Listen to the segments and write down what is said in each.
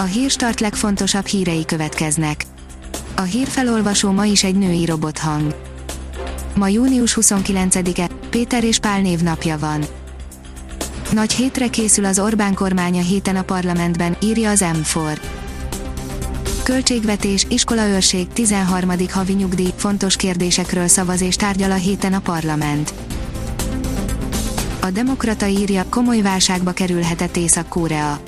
A hírstart legfontosabb hírei következnek. A hírfelolvasó ma is egy női robothang. Ma június 29-e, Péter és Pál névnapja van. Nagy hétre készül az Orbán kormánya héten a parlamentben, írja az M4. Költségvetés, iskolaőrség, 13. havi nyugdíj, fontos kérdésekről szavaz és tárgyal a héten a parlament. A Demokrata írja, komoly válságba kerülhetett Észak-Korea.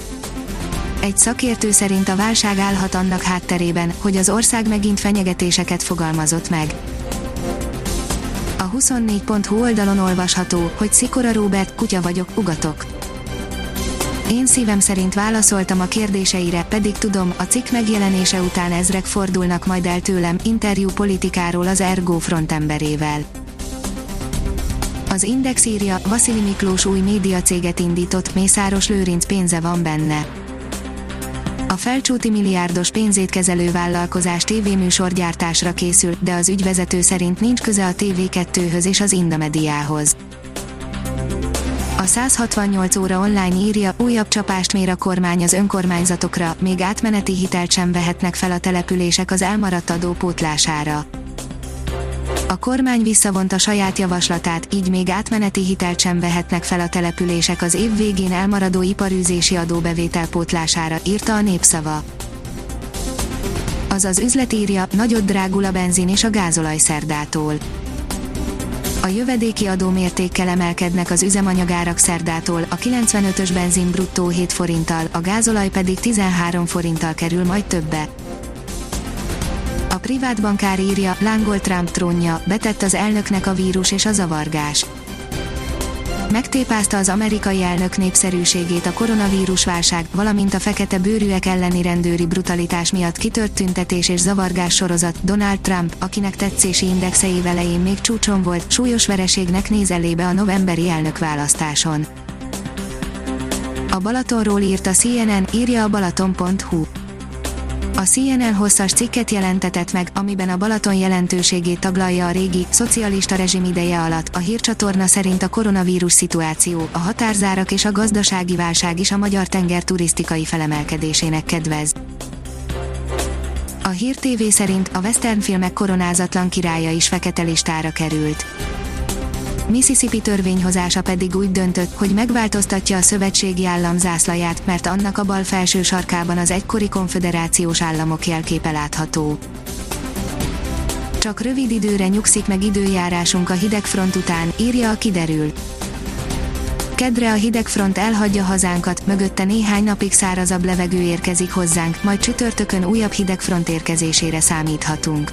Egy szakértő szerint a válság állhat annak hátterében, hogy az ország megint fenyegetéseket fogalmazott meg. A 24.hu oldalon olvasható, hogy Szikora Róbert, kutya vagyok, ugatok. Én szívem szerint válaszoltam a kérdéseire, pedig tudom, a cikk megjelenése után ezrek fordulnak majd el tőlem, interjú politikáról az Ergo frontemberével. Az Index írja, Vasili Miklós új médiacéget indított, Mészáros Lőrinc pénze van benne. A felcsúti milliárdos pénzét kezelő vállalkozás tévéműsorgyártásra készül, de az ügyvezető szerint nincs köze a TV2-höz és az Indamediához. A 168 óra online írja, újabb csapást mér a kormány az önkormányzatokra, még átmeneti hitelt sem vehetnek fel a települések az elmaradt adó pótlására. A kormány visszavonta saját javaslatát, így még átmeneti hitelt sem vehetnek fel a települések az év végén elmaradó iparűzési adóbevétel pótlására, írta a népszava. Azaz üzlet írja, nagyot drágul a benzin és a gázolaj szerdától. A jövedéki adó mértékkel emelkednek az üzemanyagárak szerdától, a 95-ös benzin bruttó 7 forinttal, a gázolaj pedig 13 forinttal kerül majd többe. A privát bankár írja, lángol Trump trónja, betett az elnöknek a vírus és a zavargás. Megtépázta az amerikai elnök népszerűségét a koronavírus válság, valamint a fekete bőrűek elleni rendőri brutalitás miatt kitört tüntetés és zavargás sorozat. Donald Trump, akinek tetszési indexei elején még csúcson volt, súlyos vereségnek néz elébe a novemberi elnökválasztáson. A Balatonról írt a CNN, írja a balaton.hu. A CNN hosszas cikket jelentetett meg, amiben a Balaton jelentőségét taglalja a régi, szocialista rezsim ideje alatt. A hírcsatorna szerint a koronavírus szituáció, a határzárak és a gazdasági válság is a magyar tenger turisztikai felemelkedésének kedvez. A Hír TV szerint a western filmek koronázatlan királya is fekete listára került. Mississippi törvényhozása pedig úgy döntött, hogy megváltoztatja a szövetségi állam zászlaját, mert annak a bal felső sarkában az egykori konföderációs államok jelképe látható. Csak rövid időre nyugszik meg időjárásunk a hidegfront után, írja a kiderül. Kedre a hidegfront elhagyja hazánkat, mögötte néhány napig szárazabb levegő érkezik hozzánk, majd csütörtökön újabb hidegfront érkezésére számíthatunk.